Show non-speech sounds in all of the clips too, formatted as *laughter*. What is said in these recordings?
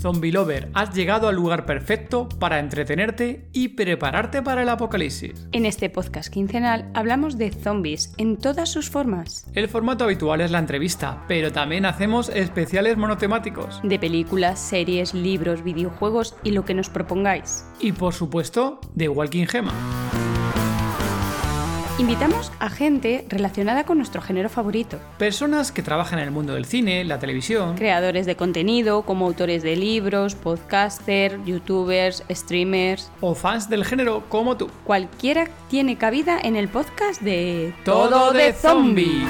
Zombie Lover, has llegado al lugar perfecto para entretenerte y prepararte para el apocalipsis. En este podcast quincenal hablamos de zombies en todas sus formas. El formato habitual es la entrevista, pero también hacemos especiales monotemáticos. De películas, series, libros, videojuegos y lo que nos propongáis. Y por supuesto, de Walking Gema. Invitamos a gente relacionada con nuestro género favorito. Personas que trabajan en el mundo del cine, la televisión. Creadores de contenido, como autores de libros, podcasters, youtubers, streamers. O fans del género como tú. Cualquiera tiene cabida en el podcast de Todo de Zombie.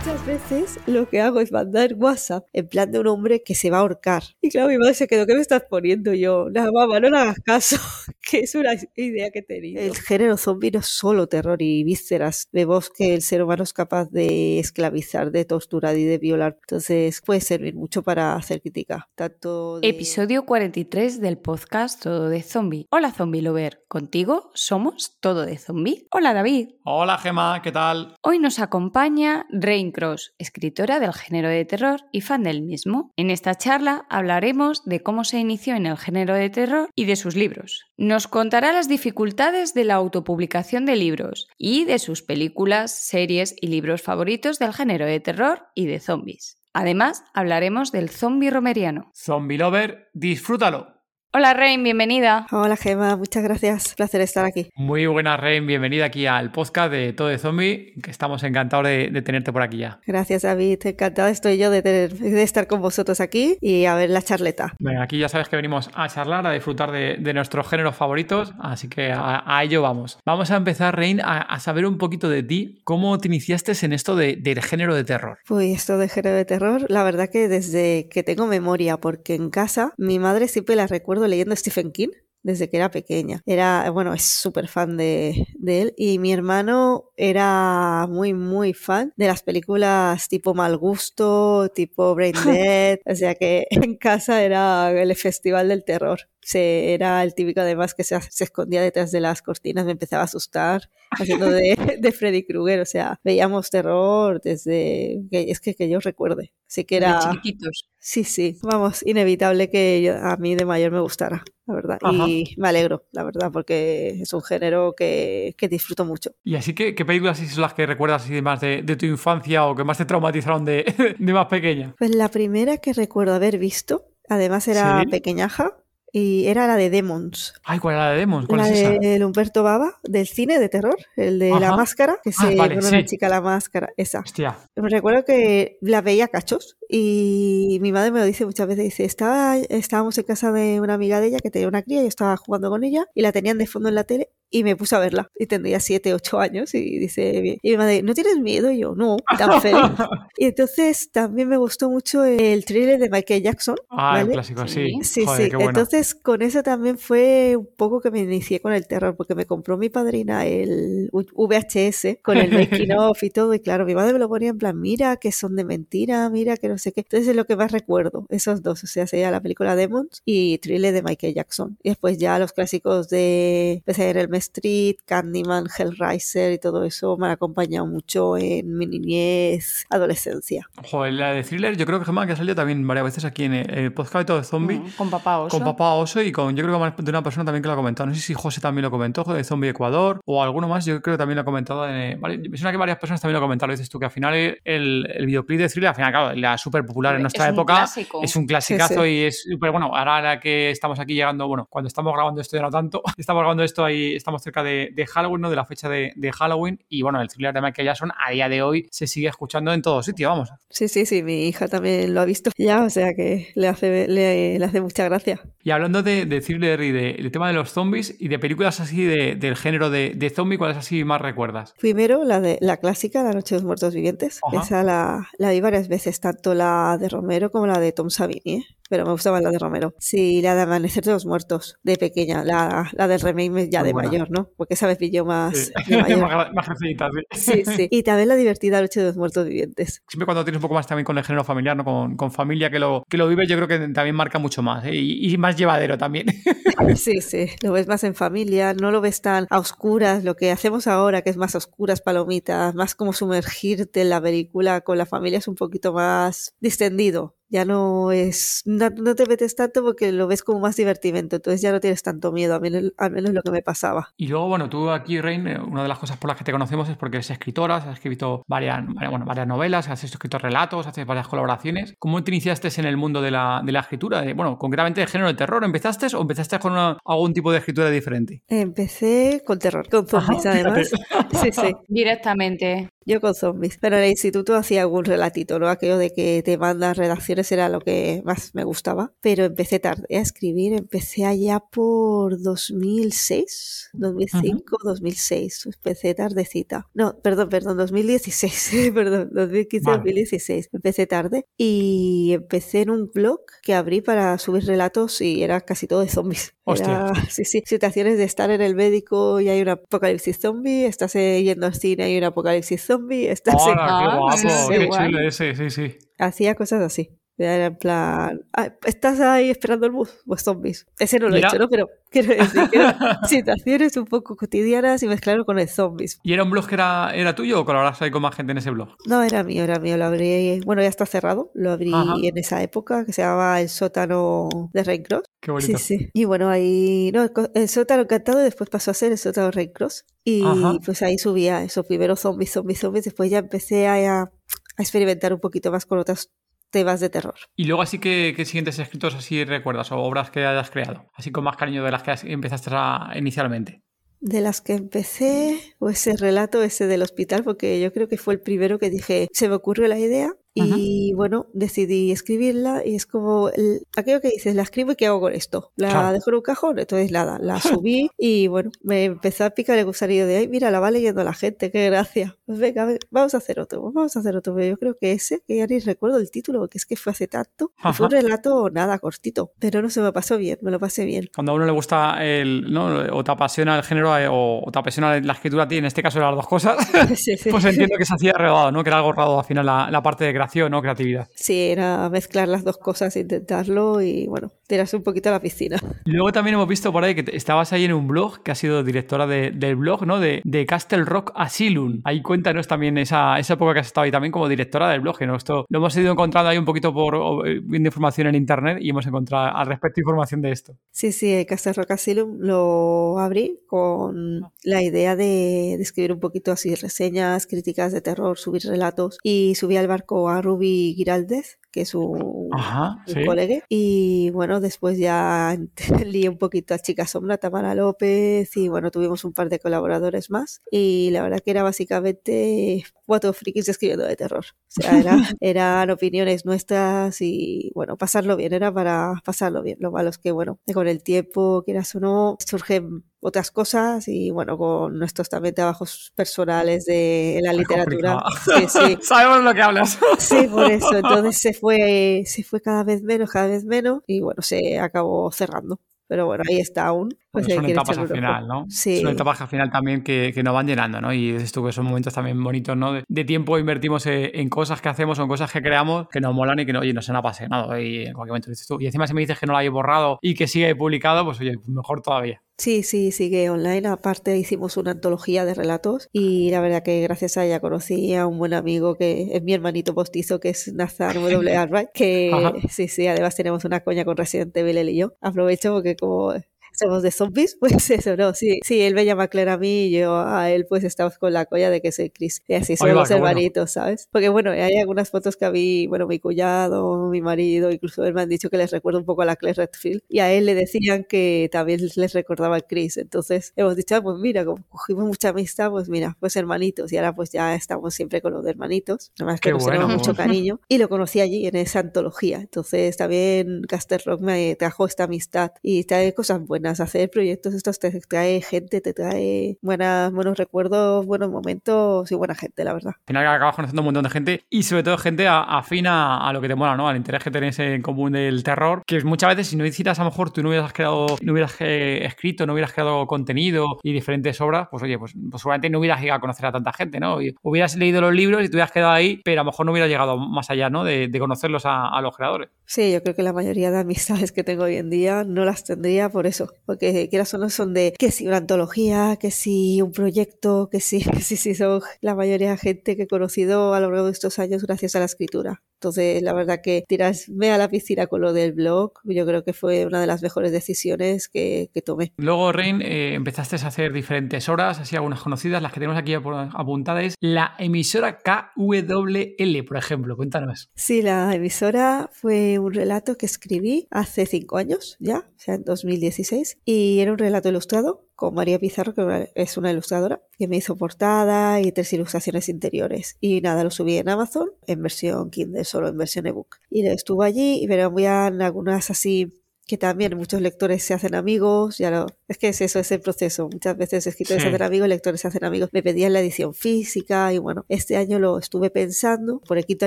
Muchas veces lo que hago es mandar WhatsApp en plan de un hombre que se va a ahorcar. Y claro, mi madre se quedó, ¿qué me estás poniendo yo? Nada, mamá, no le hagas caso, *laughs* que es una idea que he tenido. El género zombie no es solo terror y vísceras. Vemos que el ser humano es capaz de esclavizar, de torturar y de violar. Entonces puede servir mucho para hacer crítica. Tanto de- Episodio 43 del podcast Todo de Zombie. Hola Zombie Lover, contigo somos Todo de Zombie. Hola David. Hola Gema, ¿qué tal? Hoy nos acompaña Cross, escritora del género de terror y fan del mismo. En esta charla hablaremos de cómo se inició en el género de terror y de sus libros. Nos contará las dificultades de la autopublicación de libros y de sus películas, series y libros favoritos del género de terror y de zombies. Además, hablaremos del zombie romeriano. Zombie Lover, disfrútalo. Hola Rain, bienvenida. Hola Gema, muchas gracias. Placer estar aquí. Muy buena, Ren. Bienvenida aquí al podcast de Todo de Zombie, que estamos encantados de, de tenerte por aquí ya. Gracias David, encantada estoy yo de, tener, de estar con vosotros aquí y a ver la charleta. Venga, aquí ya sabes que venimos a charlar, a disfrutar de, de nuestros géneros favoritos, así que a, a ello vamos. Vamos a empezar, Rein, a, a saber un poquito de ti, cómo te iniciaste en esto de- del género de terror. Pues esto de género de terror, la verdad que desde que tengo memoria, porque en casa mi madre siempre la recuerdo leyendo Stephen King. Desde que era pequeña. Era, bueno, es súper fan de, de él. Y mi hermano era muy, muy fan de las películas tipo Mal Gusto, tipo Brain *laughs* Dead. O sea que en casa era el festival del terror. Se, era el típico además que se, se escondía detrás de las cortinas, me empezaba a asustar haciendo de, *laughs* de Freddy Krueger. O sea, veíamos terror desde que es que, que yo recuerde. Así que era. De chiquititos. Sí, sí, vamos, inevitable que yo- a mí de mayor me gustara, la verdad. Ajá. Y me alegro, la verdad, porque es un género que, que disfruto mucho. Y así que, ¿qué películas son las que recuerdas así más de, de tu infancia o que más te traumatizaron de, *laughs* de más pequeña? Pues la primera que recuerdo haber visto, además era Sí. pequeñaja, y era la de Demons. Ay, ¿cuál era la de Demons? ¿Cuál La es esa? de Humberto Baba, del cine de terror, el de la máscara, que Ah, se vale, pone sí. una chica la máscara, esa. Hostia. Me recuerdo que la veía a cachos y mi madre me lo dice muchas veces. Dice, estaba, estábamos en casa de una amiga de ella que tenía una cría, yo estaba jugando con ella y la tenían de fondo en la tele y me puse a verla. Y tendría 7, 8 años y dice, y mi madre, ¿no tienes miedo? Y yo, no, tan feliz. *laughs* y entonces también me gustó mucho el thriller de Michael Jackson. Ah, el clásico, sí. Sí, Joder, sí. qué bueno. Entonces, con eso también fue un poco que me inicié con el terror, porque me compró mi padrina el VHS con el *laughs* making of y todo. Y claro, mi madre me lo ponía en plan, mira que son de mentira, mira que no sé qué. Entonces, es lo que más recuerdo, esos dos. O sea, sería la película Demons y Thriller de Michael Jackson. Y después ya los clásicos de en Elm Street, Candyman, Hellraiser y todo eso me han acompañado mucho en mi niñez, adolescencia. Joder, la de thriller, yo creo que Gemma que ha salido también varias veces aquí en el, el podcast de Todo de Zombie. Mm, Con papá oso. Con Papá Oso y con, yo creo que más de una persona también que lo ha comentado. No sé si José también lo comentó, de Zombie Ecuador, o alguno más, yo creo que también lo ha comentado. En, vale, me suena que varias personas también lo comentaron. Dices tú que al final el, el videoclip de Thriller, al final, claro, la súper popular en Es nuestra un época. clásico. Es un clasicazo Sí, sí. y es súper bueno. Ahora la que estamos aquí llegando, bueno, cuando estamos grabando esto ya no tanto, *laughs* estamos grabando esto ahí, estamos cerca de, de Halloween, ¿no? De la fecha de, de Halloween. Y bueno, el thriller de Michael Jackson a día de hoy se sigue escuchando en todo sitio, vamos. Sí, sí, sí, mi hija también lo ha visto *laughs* ya, o sea que le hace, le, le hace mucha gracia. Y hablando de, de thriller y de- del tema de los zombies y de películas así de- del género de, de zombie, ¿cuáles así más recuerdas? Primero, la de la clásica, La Noche de los Muertos Vivientes. Ajá. Esa la, la vi varias veces, tanto la de Romero como la de Tom Savini. ¿eh? pero me gustaba la de Romero. Sí, la de Amanecer de los Muertos, de pequeña, la, la del remake ya Muy de buena. mayor, ¿no? Porque esa vez pilló más Sí. de *laughs* mayor. más, más crecidita, sí. Sí, sí. Y también la divertida Noche de los Muertos Vivientes. Siempre cuando tienes un poco más también con el género familiar, ¿no? con, con familia que lo, que lo vive, yo creo que también marca mucho más ¿eh? y, y más llevadero también. *laughs* *laughs* Sí, sí. Lo ves más en familia, no lo ves tan a oscuras, lo que hacemos ahora, que es más a oscuras, palomitas, más como sumergirte en la película con la familia es un poquito más distendido. Ya no es, no, no te metes tanto porque lo ves como más divertimento, entonces ya no tienes tanto miedo, a mí, al menos lo que me pasaba. Y luego, bueno, tú aquí, Rain, eh, una de las cosas por las que te conocemos es porque eres escritora, has escrito varias, bueno, varias novelas, has escrito relatos, haces varias colaboraciones. ¿Cómo te iniciaste en el mundo de la, de la escritura? De- bueno, concretamente de género de terror. ¿Empezaste o empezaste con una- algún tipo de escritura diferente? Empecé con terror, con zombies Ajá, además. *laughs* Sí, sí. Directamente. Yo con zombies. Pero en el instituto hacía algún relatito, ¿no? Aquello de que te mandan redacciones era lo que más me gustaba. Pero empecé tarde a escribir, empecé allá por 2006, 2005, 2006. Empecé tardecita. No, perdón, perdón, 2016. *laughs* perdón, 2015, Vale. 2016. Empecé tarde y empecé en un blog que abrí para subir relatos y era casi todo de zombies. Era, *laughs* sí, sí, situaciones de estar en el médico y hay un apocalipsis zombie, estás eh, yendo al cine y hay un apocalipsis zombie, *laughs* estás en- ¡Hola, qué Ah, guapo! sí, ¡Qué guay. chulo ese! Sí, sí. hacía cosas así. Era en plan, "Ah, ¿estás ahí esperando el bus? Pues zombies. Ese no lo he hecho, ¿no? Pero quiero decir que eran *laughs* situaciones un poco cotidianas y mezclarlo con el zombies. ¿Y era un blog que era, era tuyo o colaboraste ahí con más gente en ese blog? No, era mío, era mío. Lo abrí, bueno, ya está cerrado. Lo abrí Ajá. en esa época que se llamaba El sótano de Raincross. Qué bonito. Sí, sí. Y bueno, ahí, no, el sótano encantado después pasó a ser el sótano Raincross. Y Ajá. pues ahí subía eso, primero zombies, zombies, zombies. Después ya empecé a, a experimentar un poquito más con otros temas de terror. Y luego así que, que siguientes escritos así recuerdas o obras que hayas creado, así con más cariño de las que empezaste a- inicialmente. De las que empecé, o ese relato ese del hospital, porque yo creo que fue el primero que dije, se me ocurrió la idea y bueno, decidí escribirla y es como el- aquello que dices, la escribo y ¿qué hago con esto? La Claro. dejo en un cajón, entonces nada, la *laughs* subí y bueno, me empezó a picar el gusanillo de, ay, mira, la va leyendo la gente, qué gracia. Pues venga, ve- vamos a hacer otro, vamos a hacer otro, pero yo creo que ese, que ya ni recuerdo el título, porque es que fue hace tanto, fue un Ajá. relato nada cortito, pero no se me pasó bien, me lo pasé bien. Cuando a uno le gusta el, ¿no? o te apasiona el género eh, o, o te apasiona la escritura a ti, en este caso las dos cosas, *laughs* Sí, sí. *laughs* pues entiendo que se hacía rodado, ¿no? Que era algo rodado al final la, la parte de creación, ¿no? Creatividad. Sí, era mezclar las dos cosas, intentarlo y bueno, tirarse un poquito a la piscina. Luego también hemos visto por ahí que estabas ahí en un blog, que has sido directora de- del blog, ¿no? De, de Castle Rock Asylum. Ahí cuéntanos también esa, esa época que has estado ahí también como directora del blog, ¿no? Esto lo hemos ido encontrando ahí un poquito por eh, viendo información en internet y hemos encontrado al respecto información de esto. Sí, sí, el Castle Rock Asylum lo abrí con la idea de, de escribir un poquito así reseñas, críticas de terror, subir relatos y subí al barco a Ruby Giraldez, que es un, Ajá, un sí. colega. Y bueno, después ya *laughs* lié un poquito a Chica Sombra, Tamara López y bueno, tuvimos un par de colaboradores más. Y la verdad que era básicamente cuatro frikis escribiendo de terror. O sea, era, *laughs* eran opiniones nuestras y bueno, pasarlo bien, era para pasarlo bien. Lo malo es que bueno, con el tiempo, quieras o no, surgen otras cosas y bueno, con nuestros también trabajos personales de la literatura. Sí, sí. *laughs* Sabemos lo que hablas. Sí, por eso. Entonces se fue, se fue cada vez menos, cada vez menos y bueno, se acabó cerrando. Pero bueno, ahí está aún. Pues son etapas al final, ¿no? Sí. Son etapas al final también que, que nos van llenando, ¿no? Y dices tú que son momentos también bonitos, ¿no? De, de tiempo invertimos eh, en cosas que hacemos o en cosas que creamos que nos molan y que no, oye, nos han apasionado. Y en cualquier momento dices tú. Y encima si me dices que no lo hay borrado y que sigue publicado, pues oye, mejor todavía. Sí, sí, sigue online. Aparte hicimos una antología de relatos y la verdad que gracias a ella conocí a un buen amigo que es mi hermanito postizo, que es Nathan *laughs* W. Que Ajá. sí, sí, además tenemos una coña con Resident Evil él y yo. Aprovecho porque como somos de zombies, *laughs* pues eso, ¿no? Sí, sí, él me llama Claire a mí y yo a él pues estamos con la coña de que soy Chris. Y así somos los bueno. hermanitos, ¿sabes? Porque bueno, hay algunas fotos que a mí, bueno, mi cuñado, mi marido, incluso él me han dicho que les recuerda un poco a la Claire Redfield y a él le decían que también les recordaba a Chris. Entonces hemos dicho, ah, pues mira, como cogimos mucha amistad, pues mira, pues hermanitos y ahora pues ya estamos siempre con los de hermanitos. Además que Qué nos bueno, tenemos mucho cariño y lo conocí allí en esa antología. Entonces también Caster Rock me trajo esta amistad y trae cosas buenas buenas. Hacer proyectos estos te trae gente, te trae buenas, buenos recuerdos, buenos momentos y buena gente, la verdad. Al final acabas conociendo un montón de gente y sobre todo gente afina a, lo que te mola, ¿no? Al interés que tenéis en común del terror, que muchas veces si no hicieras a lo mejor tú no hubieras creado, no hubieras eh, escrito, no hubieras creado contenido y diferentes obras, pues oye, pues, pues, seguramente no hubieras llegado a conocer a tanta gente, ¿no? Y hubieras leído los libros y te hubieras quedado ahí, pero a lo mejor no hubieras llegado más allá, ¿no? De, conocerlos a, los creadores. Sí, yo creo que la mayoría de amistades que tengo hoy en día no las tendría por eso, porque quieras o no son de que si una antología, que si un proyecto, que si, *laughs* que si, si son la mayoría de gente que he conocido a lo largo de estos años gracias a la escritura. Entonces, la verdad que tirarme a la piscina con lo del blog, yo creo que fue una de las mejores decisiones que, tomé. Luego, Rein, eh, empezaste a hacer diferentes horas, así algunas conocidas, las que tenemos aquí apuntadas, la emisora KWL, por ejemplo, cuéntanos. Sí, la emisora fue un relato que escribí hace cinco años ya, o sea, en 2016, y era un relato ilustrado con María Pizarro, que es una ilustradora, que me hizo portada y tres ilustraciones interiores. Y nada, lo subí en Amazon en versión Kindle, solo en versión ebook. Y estuvo allí y me envían algunas así que también muchos lectores se hacen amigos, ya lo, es que es eso, es el proceso. Muchas veces escritores se hacen amigos, lectores se hacen amigos. Me pedían la edición física y bueno, este año lo estuve pensando por el quinto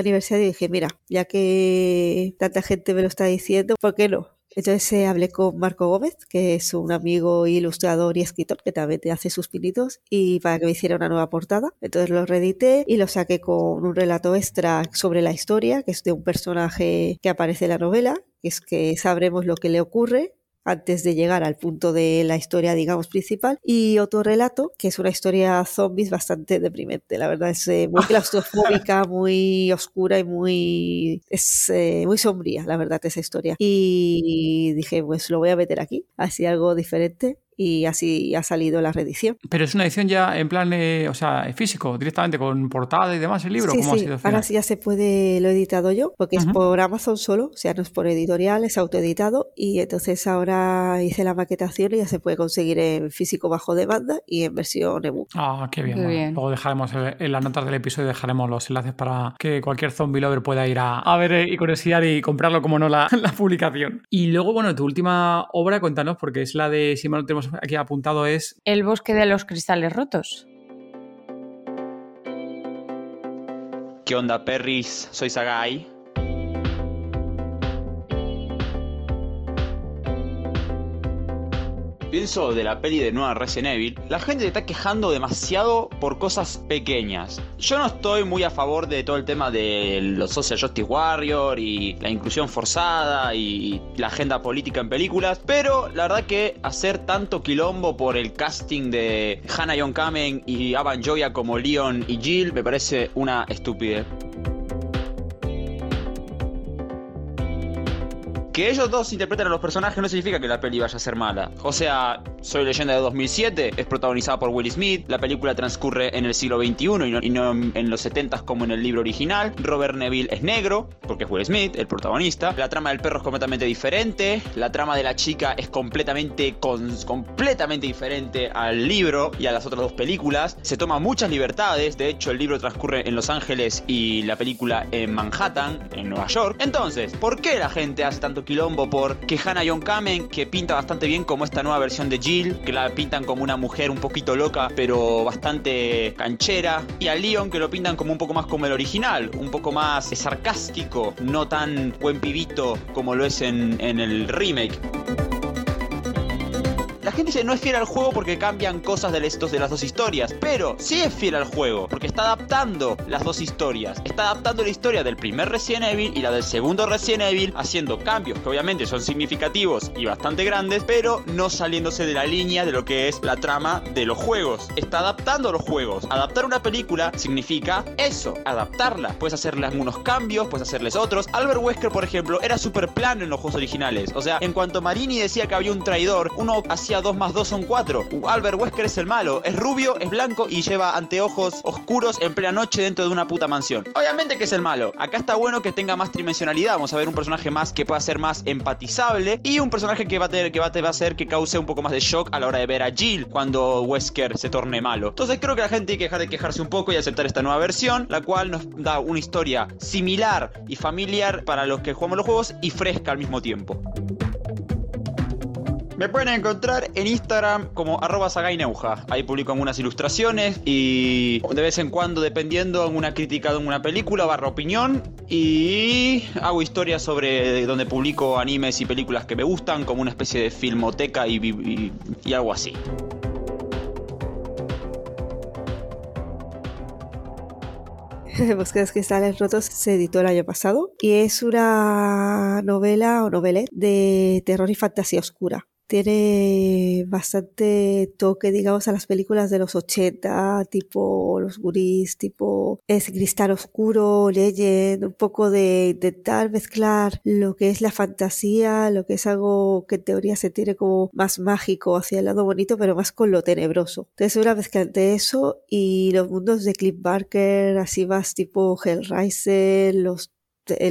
aniversario y dije, mira, ya que tanta gente me lo está diciendo, ¿por qué no? Entonces eh, hablé con Marco Gómez, que es un amigo ilustrador y escritor que también te hace sus pinitos, y para que me hiciera una nueva portada. Entonces lo reedité y lo saqué con un relato extra sobre la historia, que es de un personaje que aparece en la novela, que es que sabremos lo que le ocurre antes de llegar al punto de la historia, digamos, principal. Y otro relato, que es una historia zombies bastante deprimente. La verdad es eh, muy *laughs* claustrofóbica, muy oscura y muy, es, eh, muy sombría, la verdad, esa historia. Y dije, pues lo voy a meter aquí, así algo diferente y así ha salido la reedición. Pero es una edición ya en plan, eh, o sea, físico, directamente con portada y demás el libro. Sí, sí. Ahora sí ya se puede, lo he editado yo, porque es por Amazon solo, o sea, no es por editorial, es autoeditado y entonces ahora hice la maquetación y ya se puede conseguir en físico bajo demanda y en versión ebook. Ah, qué bien. Luego dejaremos en las notas del episodio dejaremos los enlaces para que cualquier zombie lover pueda ir a, a ver eh, y curiosidad y comprarlo como no la, *laughs* la publicación. Y luego, bueno, tu última obra, cuéntanos, porque es la de, si mal no tenemos aquí apuntado es... El bosque de los cristales rotos. ¿Qué onda, perris? Soy Sagai pienso de la peli de nueva Resident Evil, la gente se está quejando demasiado por cosas pequeñas. Yo no estoy muy a favor de todo el tema de los Social Justice Warrior y la inclusión forzada y la agenda política en películas, pero la verdad que hacer tanto quilombo por el casting de Hannah Young Kamen y Avan Joya como Leon y Jill me parece una estupidez. Que ellos dos interpreten a los personajes no significa que la peli vaya a ser mala. O sea, Soy leyenda de 2007 es protagonizada por Will Smith, la película transcurre en el siglo XXI y no, en los 70 como en el libro original. Robert Neville es negro, porque es Will Smith, el protagonista. La trama del perro es completamente diferente, la trama de la chica es completamente, completamente diferente al libro y a las otras dos películas. Se toma muchas libertades, de hecho el libro transcurre en Los Ángeles y la película en Manhattan, en Nueva York. Entonces, ¿por qué la gente hace tanto quilombo por que Hannah John Kamen, que pinta bastante bien como esta nueva versión de Jill, que la pintan como una mujer un poquito loca, pero bastante canchera, y a Leon, que lo pintan como un poco más como el original, un poco más sarcástico, no tan buen pibito como lo es en, en el remake gente dice no es fiel al juego porque cambian cosas de, estos, de las dos historias, pero sí es fiel al juego porque está adaptando las dos historias. Está adaptando la historia del primer Resident Evil y la del segundo Resident Evil, haciendo cambios que obviamente son significativos y bastante grandes, pero no saliéndose de la línea de lo que es la trama de los juegos. Está adaptando los juegos. Adaptar una película significa eso, adaptarla. Puedes hacerle algunos cambios, puedes hacerles otros. Albert Wesker, por ejemplo, era súper plano en los juegos originales. O sea, en cuanto Marini decía que había un traidor, uno hacía 2 más 2 son 4. Albert Wesker es el malo. Es rubio, es blanco y lleva anteojos oscuros en plena noche dentro de una puta mansión. Obviamente que es el malo. Acá está bueno que tenga más tridimensionalidad. Vamos a ver un personaje más que pueda ser más empatizable y un personaje que va a tener que va a hacer que cause un poco más de shock a la hora de ver a Jill cuando Wesker se torne malo. Entonces creo que la gente tiene que dejar de quejarse un poco y aceptar esta nueva versión, la cual nos da una historia similar y familiar para los que jugamos los juegos y fresca al mismo tiempo. Me pueden encontrar en Instagram como arroba sagaineuja. Ahí publico algunas ilustraciones y de vez en cuando, dependiendo, una crítica de una película barra opinión. Y hago historias sobre donde publico animes y películas que me gustan, como una especie de filmoteca y, y, y algo así. *laughs* Búsquedas Cristales Rotos se editó el año pasado y es una novela o novelette de terror y fantasía oscura tiene bastante toque, digamos, a las películas de los 80, tipo Los Gurís, tipo ese Cristal Oscuro, Legend, un poco de intentar mezclar lo que es la fantasía, lo que es algo que en teoría se tiene como más mágico hacia el lado bonito, pero más con lo tenebroso. Entonces, una mezcla entre eso y los mundos de Cliff Barker, así más tipo Hellraiser, los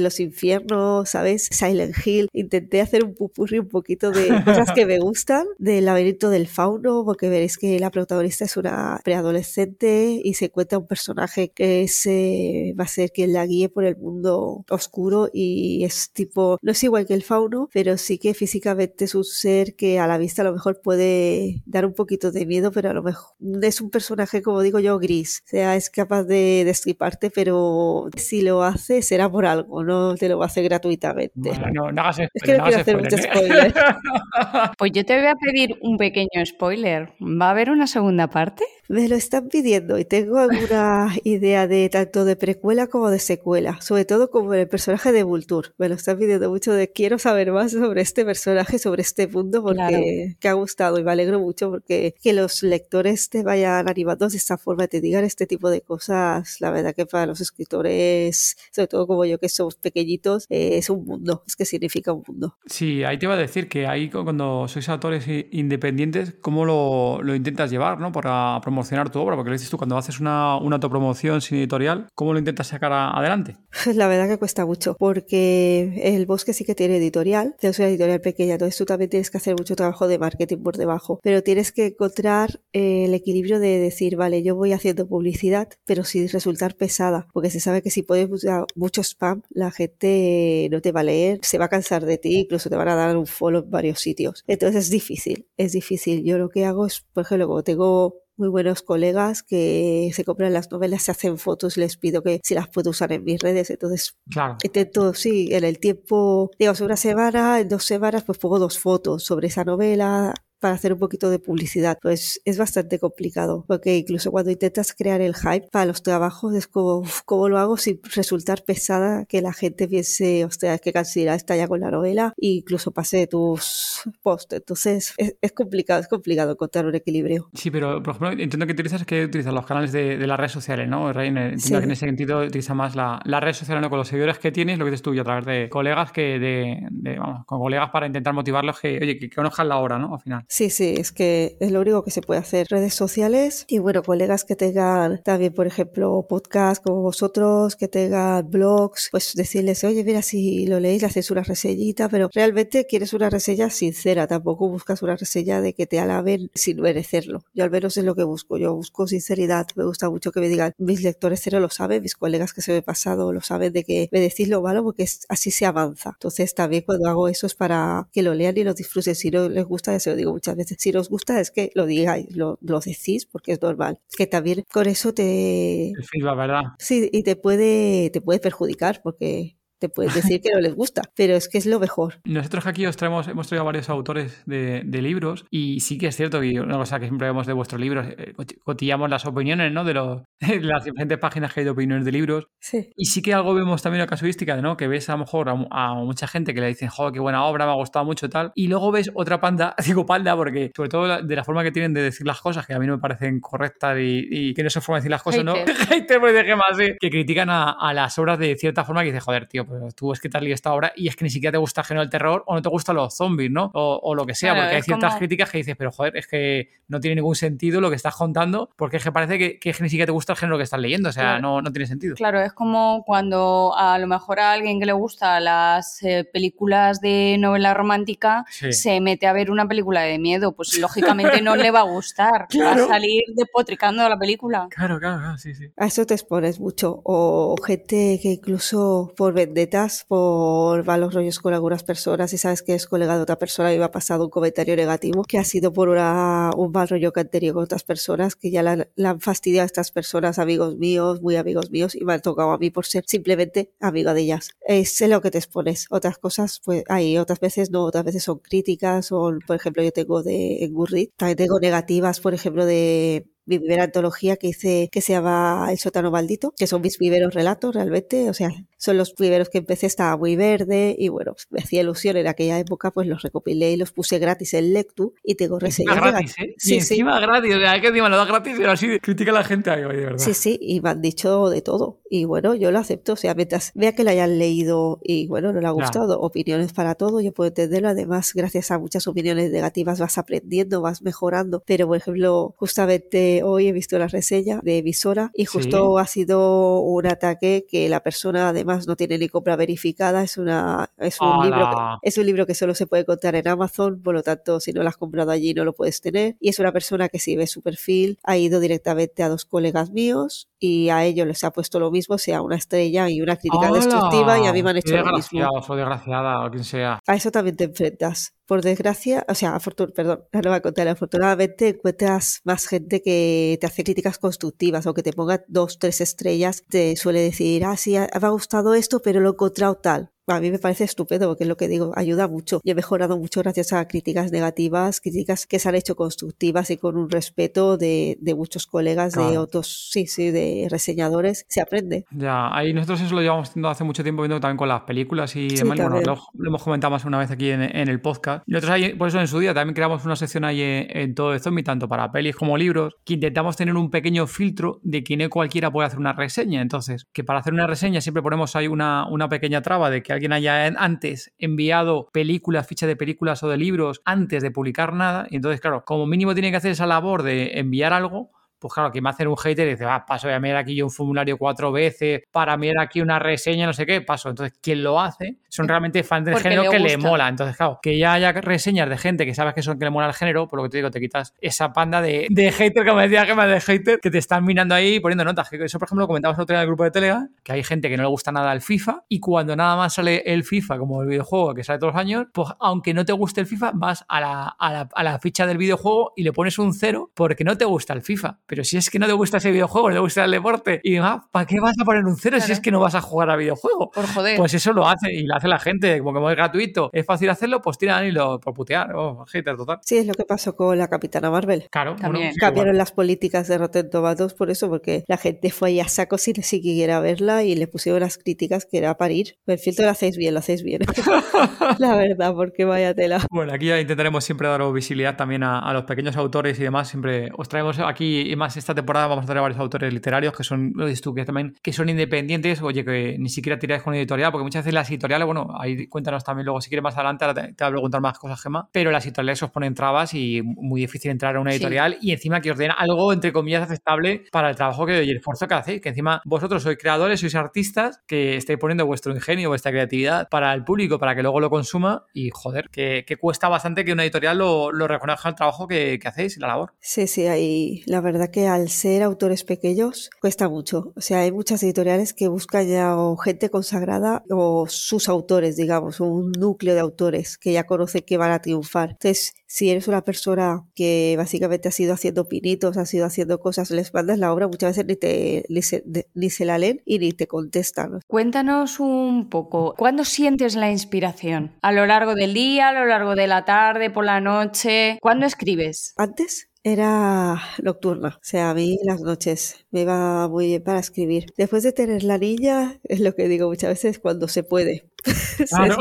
los infiernos, ¿sabes? Silent Hill. Intenté hacer un pupurri un poquito de cosas que me gustan, *laughs* del laberinto del fauno, porque veréis que la protagonista es una preadolescente y se encuentra un personaje que se va a ser quien la guíe por el mundo oscuro y es tipo, no es igual que el fauno, pero sí que físicamente es un ser que a la vista a lo mejor puede dar un poquito de miedo, pero a lo mejor es un personaje, como digo yo, gris. O sea, es capaz de destriparte, pero si lo hace será por algo o no te lo va a hacer gratuitamente. no, no hagas es que no quiero hacer mucho spoiler. ¿eh? *laughs* pues yo te voy a pedir un pequeño spoiler. ¿Va a haber una segunda parte? Me lo están pidiendo y tengo alguna idea de tanto de precuela como de secuela, sobre todo como el personaje de Vulture. Me lo están pidiendo mucho de quiero saber más sobre este personaje, sobre este mundo, porque que ha gustado y me alegro mucho porque que los lectores te vayan animando de esta forma, te digan este tipo de cosas, la verdad que para los escritores, sobre todo como yo que somos pequeñitos, eh, es un mundo, es que significa un mundo. Sí, ahí te iba a decir que ahí cuando sois autores independientes, ¿cómo lo, lo intentas llevar, ¿no? Para promocionar tu obra? Porque lo dices tú, cuando haces una, una autopromoción sin editorial, ¿cómo lo intentas sacar adelante? *laughs* La verdad que cuesta mucho, porque el bosque sí que tiene editorial, es una editorial pequeña, entonces tú también tienes que hacer mucho trabajo de marketing por debajo, pero tienes que encontrar eh, el equilibrio de decir, vale, yo voy haciendo publicidad, pero sin resultar pesada, porque se sabe que si pones mucho spam, la gente no te va a leer, se va a cansar de ti, incluso te van a dar un follow en varios sitios. Entonces es difícil, es difícil. Yo lo que hago es, por ejemplo, como tengo muy buenos colegas que se compran las novelas, se hacen fotos, les pido que si las puedo usar en mis redes. Entonces, claro. intento, sí, en el tiempo, digamos, una semana, en dos semanas, pues pongo dos fotos sobre esa novela, para hacer un poquito de publicidad. Pues es bastante complicado, porque incluso cuando intentas crear el hype para los trabajos es como, ¿cómo lo hago sin resultar pesada que la gente piense, hostia, qué cansidad está ya con la novela, e incluso pase tus posts. Entonces es, complicado, es complicado encontrar un equilibrio. Sí, pero por ejemplo, entiendo que utilizas que utilizas los canales de, las redes sociales, ¿no? Entiendo que en ese sentido utiliza más la, las redes sociales ¿no? con los seguidores que tienes, lo que dices tú, y a través de colegas que de, vamos, con colegas para intentar motivarlos que, oye, que, conozcan la obra, ¿no? Al final. Sí, sí, es que es lo único que se puede hacer. Redes sociales y bueno, colegas que tengan también, por ejemplo, podcast como vosotros, que tengan blogs, pues decirles, oye, mira, si lo leéis, le haces una reseñita, pero realmente quieres una reseña sincera, tampoco buscas una reseña de que te alaben sin merecerlo. Yo al menos es lo que busco, yo busco sinceridad, me gusta mucho que me digan, mis lectores cero lo saben, mis colegas que se me he pasado lo saben de que me decís lo malo porque así se avanza. Entonces también cuando hago eso es para que lo lean y lo disfruten. Si no les gusta, ya se lo digo muchas veces si os gusta es que lo digáis, lo, lo decís porque es normal. Que también con eso te... El feedback, ¿verdad? Sí, y te puede, te puede perjudicar porque te puedes decir que no les gusta, pero es que es lo mejor. Nosotros aquí os traemos, hemos traído a varios autores de, libros y sí que es cierto que una cosa que siempre vemos de vuestros libros, eh, cotillamos las opiniones, ¿no? De, los, *laughs* las diferentes páginas que hay de opiniones de libros. Sí. Y sí que algo vemos también la casuística, ¿no? Que ves a lo mejor a, mucha gente que le dicen, joder, qué buena obra, me ha gustado mucho tal. Y luego ves otra panda, *laughs* digo panda porque sobre todo de la forma que tienen de decir las cosas, que a mí no me parecen correctas y, que no se forma de decir las cosas, ¿no? Hater, *laughs* pues más, que critican a, a, las obras de cierta forma que dice, joder, tío, pero tú es que te has esta obra y es que ni siquiera te gusta el género del terror o no te gustan los zombies, ¿no? O, lo que sea, porque hay ciertas críticas que dices, pero joder, es que no tiene ningún sentido lo que estás contando porque es que parece que, que ni siquiera te gusta el género que estás leyendo, o sea, no, no tiene sentido. Claro, es como cuando a lo mejor a alguien que le gusta las eh, películas de novela romántica se mete a ver una película de miedo, pues *laughs* lógicamente no le va a gustar, va a salir depotricando la película. Claro, claro, sí, sí. A eso te expones mucho, o gente que incluso por vender por malos rollos con algunas personas y sabes que es colega de otra persona y me ha pasado un comentario negativo que ha sido por un mal rollo que han tenido con otras personas que ya la, han fastidiado a estas personas, amigos míos, muy amigos míos y me han tocado a mí por ser simplemente amiga de ellas. Es lo que te expones. Otras cosas, pues hay otras veces no, otras veces son críticas o, por ejemplo, yo tengo de Gurrit, también tengo negativas, por ejemplo, de primera antología que hice que se llama El sótano maldito, que son mis primeros relatos realmente, o sea, son los primeros que empecé, estaba muy verde y bueno, me hacía ilusión en aquella época, pues los recopilé y los puse gratis en Lectu y tengo reseñas. gratis, ¿eh? Sí, y encima gratis, o sea, que encima lo da gratis y así critica a la gente ahí, de verdad. Sí, sí, y me han dicho de todo y bueno, yo lo acepto, o sea, mientras vea que lo hayan leído y bueno, no le ha gustado, opiniones para todo, yo puedo entenderlo, además gracias a muchas opiniones negativas vas aprendiendo, vas mejorando, pero por ejemplo, justamente hoy he visto la reseña de Visora y justo ha sido un ataque que la persona además no tiene ni compra verificada, es una es un libro que, es un libro que solo se puede encontrar en Amazon, por lo tanto si no lo has comprado allí no lo puedes tener. Y es una persona que si ve su perfil ha ido directamente a dos colegas míos y a ellos les ha puesto lo mismo, sea una estrella y una crítica destructiva y a mí me han hecho lo mismo. O desgraciada o quien sea. A eso también te enfrentas por desgracia, o sea, perdón, *laughs* no voy a contar, afortunadamente encuentras más gente que te hace críticas constructivas o que te ponga dos, tres estrellas, te suele decir, ah, sí, me ha gustado esto, pero lo he encontrado tal a mí me parece estupendo porque es lo que digo, ayuda mucho. Y he mejorado mucho gracias a críticas negativas, críticas que se han hecho constructivas y con un respeto de, de muchos colegas, de otros, sí, sí, de reseñadores. Se aprende. Ya, ahí nosotros eso lo llevamos haciendo hace mucho tiempo viendo también con las películas y demás. Bueno, lo, hemos comentado más una vez aquí en, en el podcast. Y nosotros ahí, por eso en su día también creamos una sección ahí en, todo de zombie, tanto para pelis como libros, que intentamos tener un pequeño filtro de que no cualquiera puede hacer una reseña. Entonces, que para hacer una reseña siempre ponemos ahí una, una pequeña traba de que alguien haya antes enviado películas, fichas de películas o de libros antes de publicar nada. Y entonces, claro, como mínimo tiene que hacer esa labor de enviar algo pues claro, que me hace un hater y dice, va, paso a mirar aquí yo un formulario cuatro veces para mirar aquí una reseña, no sé qué, paso. Entonces, quien lo hace son realmente fans del género que le mola. Entonces, claro, que ya haya reseñas de gente que sabes que son que le mola el género, por lo que te digo, te quitas esa panda de, de hater, como decía Gemma, de hater, que te están mirando ahí y poniendo notas. Eso, por ejemplo, lo comentabas otro día en el grupo de Telegram, que hay gente que no le gusta nada el FIFA y cuando nada más sale el FIFA como el videojuego que sale todos los años, pues aunque no te guste el FIFA, vas a la, a la, a la ficha del videojuego y le pones un cero porque no te gusta el FIFA. Pero si es que no te gusta ese videojuego, no te gusta el deporte, y ah, ¿para qué vas a poner un cero si es que no vas a jugar a videojuego? Por joder. Pues eso lo hace y lo hace la gente, como que es gratuito, es fácil hacerlo, pues tiran y lo por putear, oh, hater total. Sí, es lo que pasó con la Capitana Marvel. Claro, También. cambiaron las políticas de Rotten Tomatoes por eso, porque la gente fue ahí a saco sin siquiera verla y le pusieron las críticas que era parir. El filtro lo hacéis bien, lo hacéis bien. *laughs* la verdad, porque vaya tela. Bueno, aquí ya intentaremos siempre dar visibilidad también a, a los pequeños autores y demás. Siempre os traemos aquí, y esta temporada vamos a tener varios autores literarios que son, lo dices tú, que también que son independientes, oye, que ni siquiera tiráis con editorial, porque muchas veces las editoriales, bueno, ahí cuéntanos también luego si quieres más adelante, te, te voy a preguntar más cosas, Gemma, pero las editoriales os ponen trabas y muy difícil entrar a una editorial y encima que os den algo, entre comillas, aceptable para el trabajo que, y el esfuerzo que hacéis, que encima vosotros sois creadores, sois artistas, que estáis poniendo vuestro ingenio, vuestra creatividad para el público, para que luego lo consuma y, joder, que, que cuesta bastante que una editorial lo, lo reconozca el trabajo que, que hacéis y la labor. Sí, sí, ahí la verdad que al ser autores pequeños cuesta mucho. O sea, hay muchas editoriales que buscan ya o gente consagrada o sus autores, digamos, un núcleo de autores que ya conocen que van a triunfar. Entonces, si eres una persona que básicamente ha ido haciendo pinitos, ha ido haciendo cosas, les mandas la obra, muchas veces ni, te, ni, se, ni se la leen y ni te contestan. Cuéntanos un poco, ¿cuándo sientes la inspiración? ¿A lo largo del día, a lo largo de la tarde, por la noche? ¿Cuándo escribes? Antes era nocturna, o sea, a mí las noches me iba muy bien para escribir. Después de tener la niña, es lo que digo muchas veces, cuando se puede. *laughs* Claro.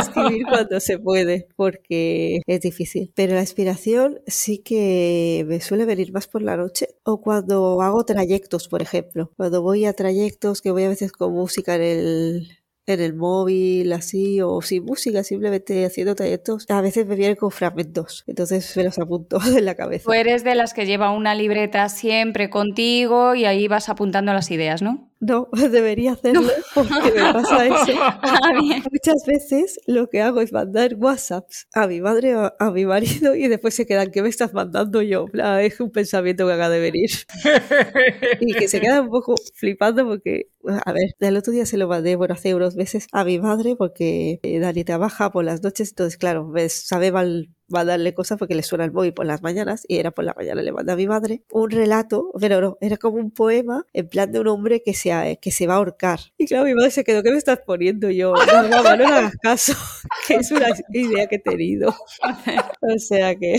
escribir cuando se puede, porque es difícil. Pero la inspiración sí que me suele venir más por la noche o cuando hago trayectos, por ejemplo. Cuando voy a trayectos, que voy a veces con música en el, en el móvil, así, o sin música, simplemente haciendo trayectos, a veces me vienen con fragmentos, entonces me los apunto *laughs* en la cabeza. Tú eres de las que lleva una libreta siempre contigo y ahí vas apuntando las ideas, ¿no? No, *laughs* debería hacerlo porque me pasa eso. *laughs* Ah. Muchas veces lo que hago es mandar WhatsApps a mi madre o a mi marido y después se quedan, ¿qué me estás mandando yo? Es un pensamiento que acaba de venir. *laughs* Y que se quedan un poco flipando porque, a ver, el otro día se lo mandé, bueno, hace unos meses a mi madre porque eh, Dani trabaja por las noches, entonces, claro, ves, sabe mal mandarle cosas porque le suena el móvil por las mañanas y era por la mañana le manda a mi madre un relato, pero no, era como un poema en plan de un hombre que se, que se va a ahorcar. Y claro, mi madre se quedó, ¿qué me estás poniendo yo? No, mamá, no le hagas caso, *laughs* que es una idea que he tenido. *laughs* O sea que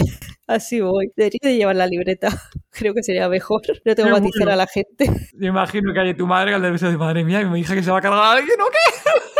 así voy. Debería de llevar la libreta, *laughs* creo que sería mejor. No tengo matizar bueno. a la gente. Me imagino que hay tu madre que al debe de madre mía, mi hija que se va a cargar a alguien o qué.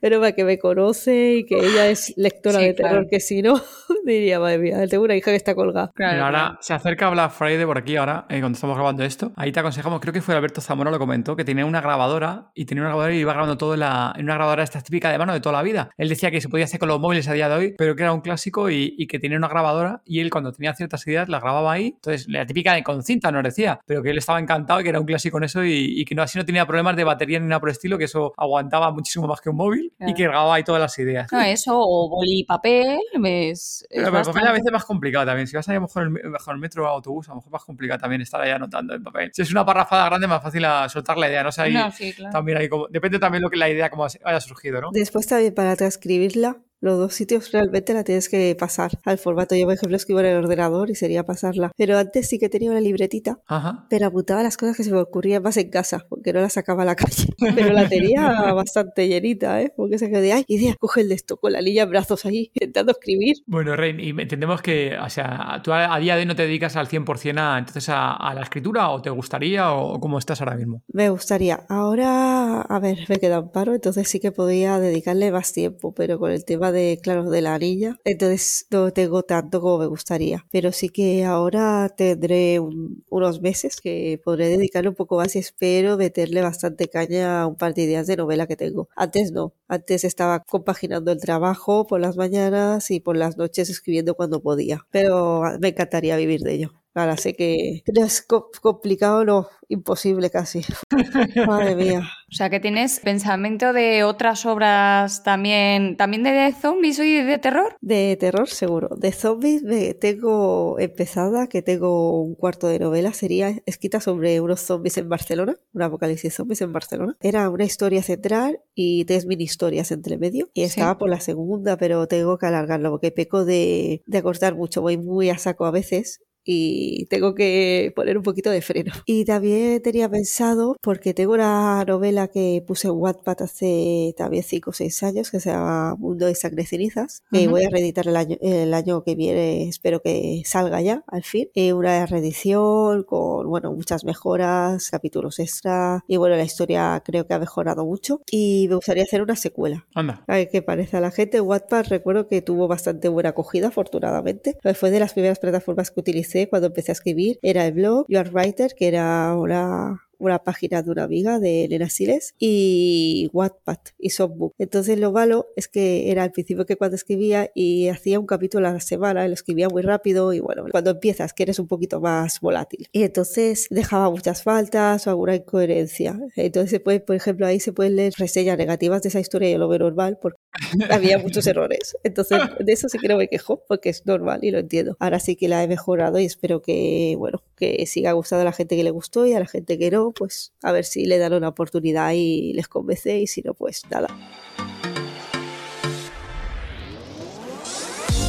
Pero para que me conoce y que ella es lectora Sí, de terror, claro. que si no, *laughs* diría, madre mía, tengo una hija que está colgada. Claro, Mira, ahora claro. se acerca Black Friday por aquí ahora, eh, cuando estamos grabando esto. Ahí te aconsejamos, creo que fue Alberto Zamora lo comentó, que tenía una grabadora y tenía una grabadora y iba grabando todo en, la, en una grabadora esta típica de mano de toda la vida. Él decía que se podía hacer con los móviles a día de hoy, pero que era un clásico y, y que tenía una grabadora y él cuando tenía ciertas ideas las grababa ahí. Entonces, la típica de con cinta nos decía, pero que él estaba encantado y que era un clásico en eso y, y que no, así no tenía problemas de batería ni nada por el estilo, que eso aguantaba muchísimo más que un móvil y Claro. que grababa ahí todas las ideas. No, eso, o boli y papel, es, es Pero, pero el papel a bastante- veces es más complicado también. Si vas a ir a lo mejor en el, mejor el metro o autobús, a lo mejor es más complicado también estar ahí anotando en papel. Si es una parrafada grande, más fácil a soltar la idea, no sé, ahí No, sí, claro. también hay como, depende también lo que la idea como haya surgido, ¿no? Después también para transcribirla, los dos sitios realmente la tienes que pasar al formato. Yo, por ejemplo, escribo en el ordenador y sería pasarla. Pero antes sí que tenía una libretita, Ajá. pero apuntaba las cosas que se me ocurrían más en casa, porque no las sacaba a la calle. *laughs* Pero la tenía *laughs* bastante llenita, ¿eh? Porque se quedé, ay, idea, coge el de esto, con la lilla en brazos ahí, *laughs* intentando escribir. Bueno, Rein, y entendemos que, o sea, tú a, día de hoy no te dedicas al 100% a, entonces a, a la escritura o te gustaría o, cómo estás ahora mismo. Me gustaría. Ahora, a ver, me queda un paro, entonces sí que podría dedicarle más tiempo, pero con el tema de, claro, de la anilla, entonces no tengo tanto como me gustaría. Pero sí que ahora tendré un- unos meses que podré dedicarle un poco más y espero meterle bastante caña a un par de ideas de novela que tengo. Antes no, antes estaba compaginando el trabajo por las mañanas y por las noches escribiendo cuando podía, pero me encantaría vivir de ello. Ahora sé que no es co- complicado, no, imposible casi. *laughs* Madre mía. O sea, que tienes pensamiento de otras obras también, también de zombies y de terror. De terror, seguro. De zombies me tengo empezada, que tengo un cuarto de novela, sería escrita sobre unos zombies en Barcelona, un apocalipsis zombies en Barcelona. Era una historia central y tres mini historias entre medio. Y Sí. estaba por la segunda, pero tengo que alargarlo porque peco de, de acortar mucho, voy muy a saco a veces. Y tengo que poner un poquito de freno. Y también tenía pensado, porque tengo una novela que puse en Wattpad hace también 5 o 6 años, que se llama Mundo de Sangre Cenizas, que Ujú. voy a reeditar el año, el año que viene, espero que salga ya, al fin. Eh, una reedición con, bueno, muchas mejoras, capítulos extra, y bueno, la historia creo que ha mejorado mucho. Y me gustaría hacer una secuela. Anda. A ver qué parece a la gente. Wattpad recuerdo que tuvo bastante buena acogida, afortunadamente. Fue de las primeras plataformas que utilicé cuando empecé a escribir. Era el blog You Are Writer, que era una, una página de una amiga de Elena Siles, y Wattpad y Softbook. Entonces lo malo es que era al principio que cuando escribía y hacía un capítulo a la semana, lo escribía muy rápido y bueno, cuando empiezas que eres un poquito más volátil. Y entonces dejaba muchas faltas o alguna incoherencia. Entonces se puede, por ejemplo, ahí se pueden leer reseñas negativas de esa historia y yo lo veo normal porque *laughs* había muchos errores. Entonces, de eso sí que no me quejo, porque es normal y lo entiendo. Ahora sí que la he mejorado y espero que, bueno, que siga gustando a la gente que le gustó y a la gente que no, pues a ver si le dan una oportunidad y les convence y si no, pues nada.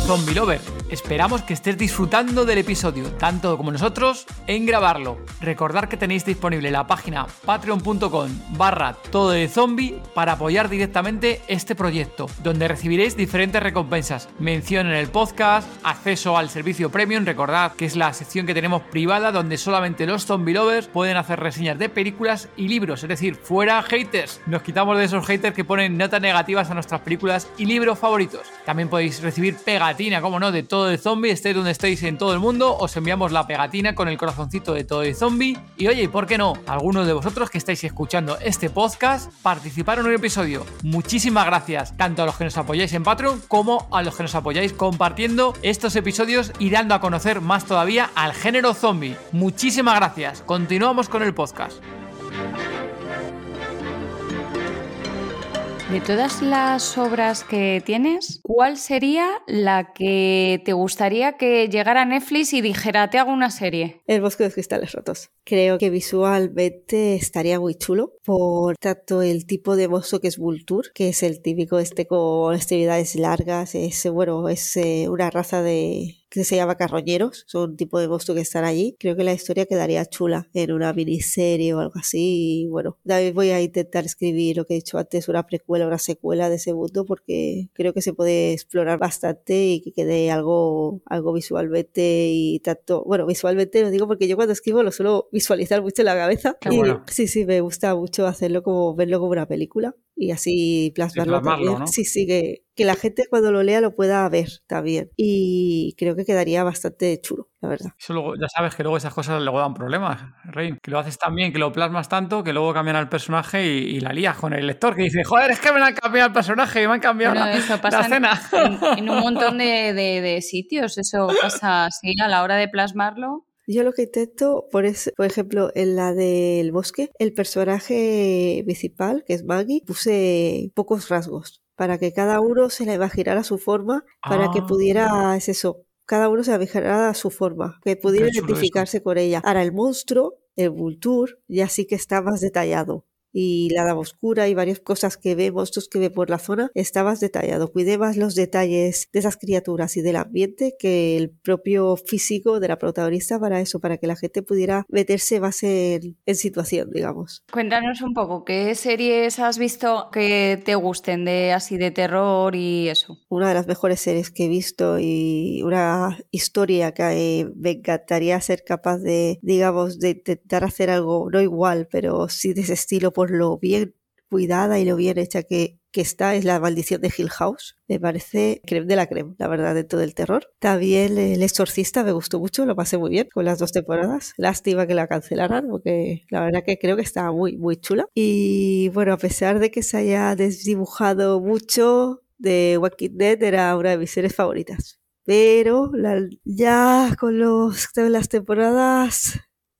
Zombie Lover, esperamos que estés disfrutando del episodio, tanto como nosotros en grabarlo. Recordad que tenéis disponible la página patreon.com barra todo de zombie para apoyar directamente este proyecto, donde recibiréis diferentes recompensas, mención en el podcast, acceso al servicio premium, recordad que es la sección que tenemos privada donde solamente los zombie lovers pueden hacer reseñas de películas y libros, es decir, fuera haters. Nos quitamos de esos haters que ponen notas negativas a nuestras películas y libros favoritos. También podéis recibir pegatina, como no, de todo de zombie, estéis donde estéis en todo el mundo, os enviamos la pegatina con el corazoncito de todo de zombie. Y oye, ¿y por qué no? Algunos de vosotros que estáis escuchando este podcast participaron en un episodio. Muchísimas gracias, tanto a los que nos apoyáis en Patreon como a los que nos apoyáis compartiendo estos episodios y dando a conocer más todavía al género zombie. Muchísimas gracias. Continuamos con el podcast. De todas las obras que tienes, ¿cuál sería la que te gustaría que llegara a Netflix y dijera, te hago una serie? El bosque de cristales rotos. Creo que visualmente estaría muy chulo por tanto el tipo de monstruo que es Vulture, que es el típico este con extremidades largas, es bueno, es eh, una raza de que se llama Carroñeros, son un tipo de monstruo que están allí. Creo que la historia quedaría chula en una miniserie o algo así. Y bueno, también voy a intentar escribir lo que he dicho antes, una precuela, una secuela de ese mundo, porque creo que se puede explorar bastante y que quede algo, algo visualmente y tanto, bueno, visualmente lo digo porque yo cuando escribo lo suelo visualizar mucho en la cabeza. Qué y bueno. sí, sí, me gusta mucho hacerlo como, verlo como una película y así plasmarlo, plasmarlo, también. ¿no? Sí, sí, que, que la gente cuando lo lea lo pueda ver también. Y creo que quedaría bastante chulo, la verdad. Eso luego, ya sabes que luego esas cosas luego dan problemas, Rein. Que lo haces tan bien, que lo plasmas tanto, que luego cambian al personaje y, y la lías con el lector, que dice, joder, es que me han cambiado el personaje, me han cambiado Bueno, la, eso pasa en, escena. en- en un montón de, *laughs* de- de sitios. Eso pasa así a la hora de plasmarlo. Yo lo que intento, por, es- por ejemplo, en la del bosque, el personaje principal, que es Maggie, puse pocos rasgos para que cada uno se la imaginara a su forma, para que Ah. pudiera, es eso, cada uno se la imaginara a su forma, que pudiera eso. identificarse con ella. Ahora el monstruo, el Vulture, ya sí que está más detallado. Y la dama oscura y varias cosas que ve, monstruos que ve por la zona, está más detallado. Cuidé más los detalles de esas criaturas y del ambiente que el propio físico de la protagonista para eso, para que la gente pudiera meterse más en, en situación, digamos. Cuéntanos un poco, ¿qué series has visto que te gusten de así de terror y eso? Una de las mejores series que he visto y una historia que eh, me encantaría ser capaz de, digamos, de intentar hacer algo, no igual, pero sí de ese estilo por lo bien cuidada y lo bien hecha que, que está, es La maldición de Hill House. Me parece creme de la creme, la verdad, dentro del terror. También El exorcista me gustó mucho, lo pasé muy bien con las dos temporadas. Lástima que la cancelaran, porque la verdad que creo que estaba muy, muy chula. Y bueno, a pesar de que se haya desdibujado mucho, de Walking Dead era una de mis series favoritas. Pero la- ya con los, las temporadas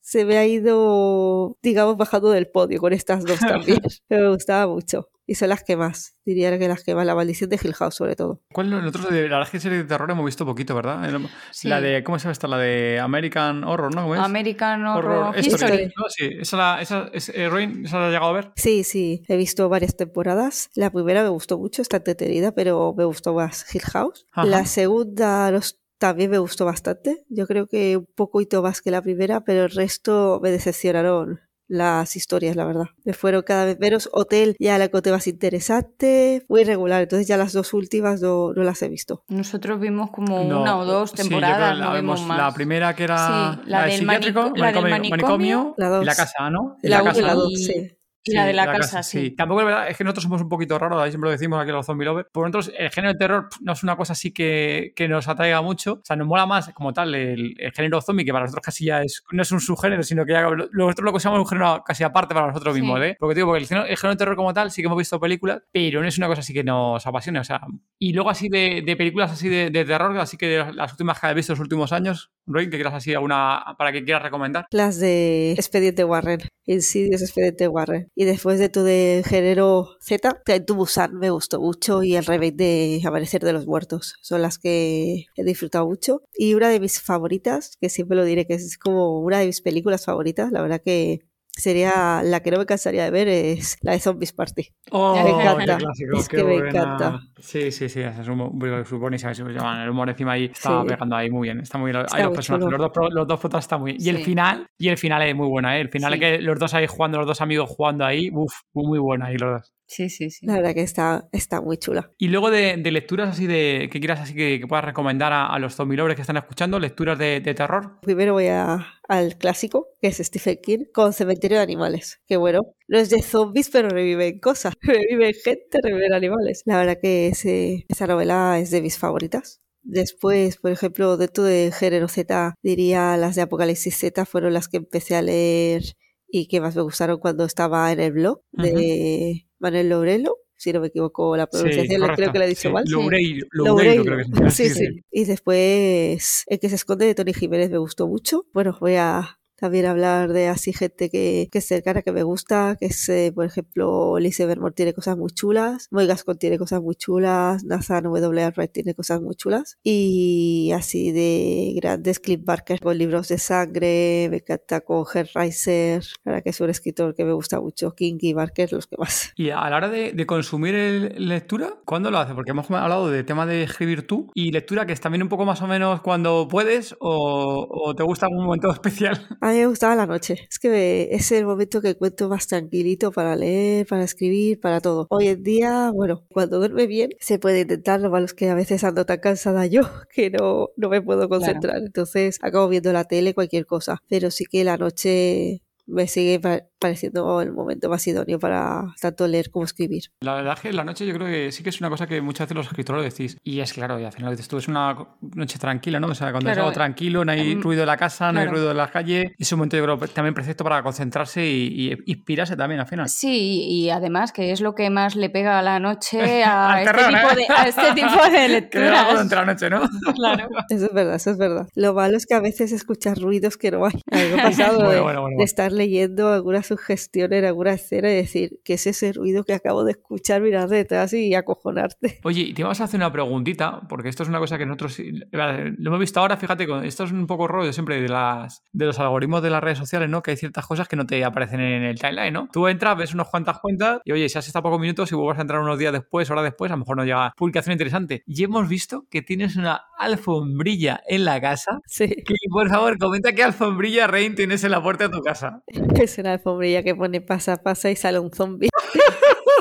se me ha ido, digamos, bajando del podio con estas dos *laughs* también. Pero me gustaba mucho. Y son las que más, diría que las que más, la maldición de Hill House sobre todo. ¿Cuál nosotros de la verdad es que serie de terror hemos visto poquito, ¿verdad? Sí. La de, ¿cómo se llama esta? La de American Horror, ¿no? ¿Cómo es? American Horror, History. History. ¿no? Sí, esa, la, esa es, eh, Rain, ¿esa la has llegado a ver? Sí, sí, he visto varias temporadas. La primera me gustó mucho, está entretenida, pero me gustó más Hill House. Ajá. La segunda los- también me gustó bastante. Yo creo que un poquito más que la primera, pero el resto me decepcionaron las historias, la verdad. Me fueron cada vez menos. Hotel ya la encontré más interesante, muy regular. Entonces ya las dos últimas no, no las he visto. Nosotros vimos como No, una o dos sí, yo creo que temporadas, la no vimos más. La primera que era Sí, la del psiquiátrico, manico- la del manicomio, manicomio, la y dos. la casa, ¿no? Y La, y casa. la dos, Y- sí. La de la, casa, sí. Tampoco es verdad, es que nosotros somos un poquito raros, ahí siempre lo decimos aquí los zombie lovers. Por nosotros, el género de terror pff, no es una cosa así que, que nos atraiga mucho. O sea, nos mola más como tal el, el género zombie, que para nosotros casi ya es, no es un subgénero, sino que ya lo- nosotros lo consideramos un género casi aparte para nosotros Sí. mismos, ¿eh? Porque digo, porque el género, el género de terror como tal sí que hemos visto películas, pero no es una cosa así que nos apasione. O sea, y luego así de, de películas así de, de terror, así que de las últimas que has visto los últimos años, Roy, que quieras así alguna para que quieras recomendar. Las de Expediente Warren, Insidious Expediente Warren. Y después de tu de género Z, to Busan me gustó mucho y el remake de Amanecer de los Muertos. Son las que he disfrutado mucho. Y una de mis favoritas, que siempre lo diré que es como una de mis películas favoritas, la verdad que sería la que no me cansaría de ver es la de Zombies Party. Oh, Me encanta. clásico, Es qué que me buena. encanta. Sí, sí, sí, es un muy buenísimo. eso se llama, El humor encima ahí está Sí. pegando ahí muy bien. Está muy bien. Está Hay los personajes, los dos, los dos protas están muy bien. Y el final, y el final es muy buena, ¿eh? El final Sí. es que los dos ahí jugando, los dos amigos jugando ahí, uff, muy, muy buena ahí los dos. Sí, sí, sí. La verdad que está, está muy chula. Y luego de, de lecturas así de que quieras así que, que puedas recomendar a, a los zombie lovers que están escuchando, lecturas de, de terror. Primero voy a, al clásico, que es Stephen King, con Cementerio de Animales. Que bueno, no es de zombies, pero reviven cosas. *laughs* Reviven gente, reviven animales. La verdad que ese, esa novela es de mis favoritas. Después, por ejemplo, dentro del género Z, diría las de Apocalipsis Z fueron las que empecé a leer y que más me gustaron cuando estaba en el blog de Manuel Laurelo. Si no me equivoco la pronunciación, creo correcto, que la he dicho sí. mal. Loureiro, Loureiro. Loureiro creo que es. Sí, sí. Y después El que se esconde de Tony Jiménez me gustó mucho. Bueno, voy a también hablar de así gente que, que es cercana, que me gusta, que es, eh, por ejemplo, Lise Vermont tiene cosas muy chulas, Moy Gascon tiene cosas muy chulas, Nathan W. Wright tiene cosas muy chulas, y así de grandes, Cliff Barker con libros de sangre, me encanta con Herr Reiser, para que es un escritor que me gusta mucho, King y Barker, los que más. Y a la hora de, de consumir el- lectura, ¿cuándo lo haces? Porque hemos hablado de tema de escribir tú y lectura que es también un poco más o menos cuando puedes o, o te gusta algún momento *laughs* especial. A mí me gustaba la noche. Es que me- es el momento que encuentro más tranquilito para leer, para escribir, para todo. Hoy en día, bueno, cuando duerme bien, se puede intentar. Lo malo es que a veces ando tan cansada yo *laughs* que no, no me puedo concentrar. Entonces acabo viendo la tele, cualquier cosa. Pero sí que la noche me sigue pa- pareciendo el momento más idóneo para tanto leer como escribir. La verdad es que la noche yo creo que sí que es una cosa que muchas veces los escritores decís. Y es claro, y al final dices tú, es una noche tranquila, ¿no? O sea, cuando es Claro. algo tranquilo, no hay Mm, ruido de la casa, no hay ruido de la calle. Es un momento, yo creo, también perfecto para concentrarse y, y inspirarse también al final. Sí, y además que es lo que más le pega a la noche *laughs* a, este, terror, tipo ¿eh? de, a este tipo de *laughs* Que algo lecturas. durante la noche, ¿no? *laughs* Claro. Eso es verdad, eso es verdad. Lo malo es que a veces escuchas ruidos que no hay. A ha pasado Bueno, de, bueno, bueno, de estar leyendo alguna sugestión en alguna escena y decir, ¿qué es ese ruido que acabo de escuchar? Mirar detrás y acojonarte. *laughs* Oye, y te vamos a hacer una preguntita, porque esto es una cosa que nosotros lo hemos visto ahora, fíjate, con- esto es un poco rollo siempre de las de los algoritmos de las redes sociales, ¿no? Que hay ciertas cosas que no te aparecen en el timeline, ¿no? Tú entras, ves unas cuantas cuentas y oye, si has estado pocos minutos y vuelves a entrar unos días después, horas después, a lo mejor no llega publicación interesante. Y hemos visto que tienes una alfombrilla en la casa. Sí, Que, por favor, comenta qué alfombrilla Rain tienes en la puerta de tu casa. *laughs* es una alfombrilla que pone pasa, pasa y sale un zombie. *laughs*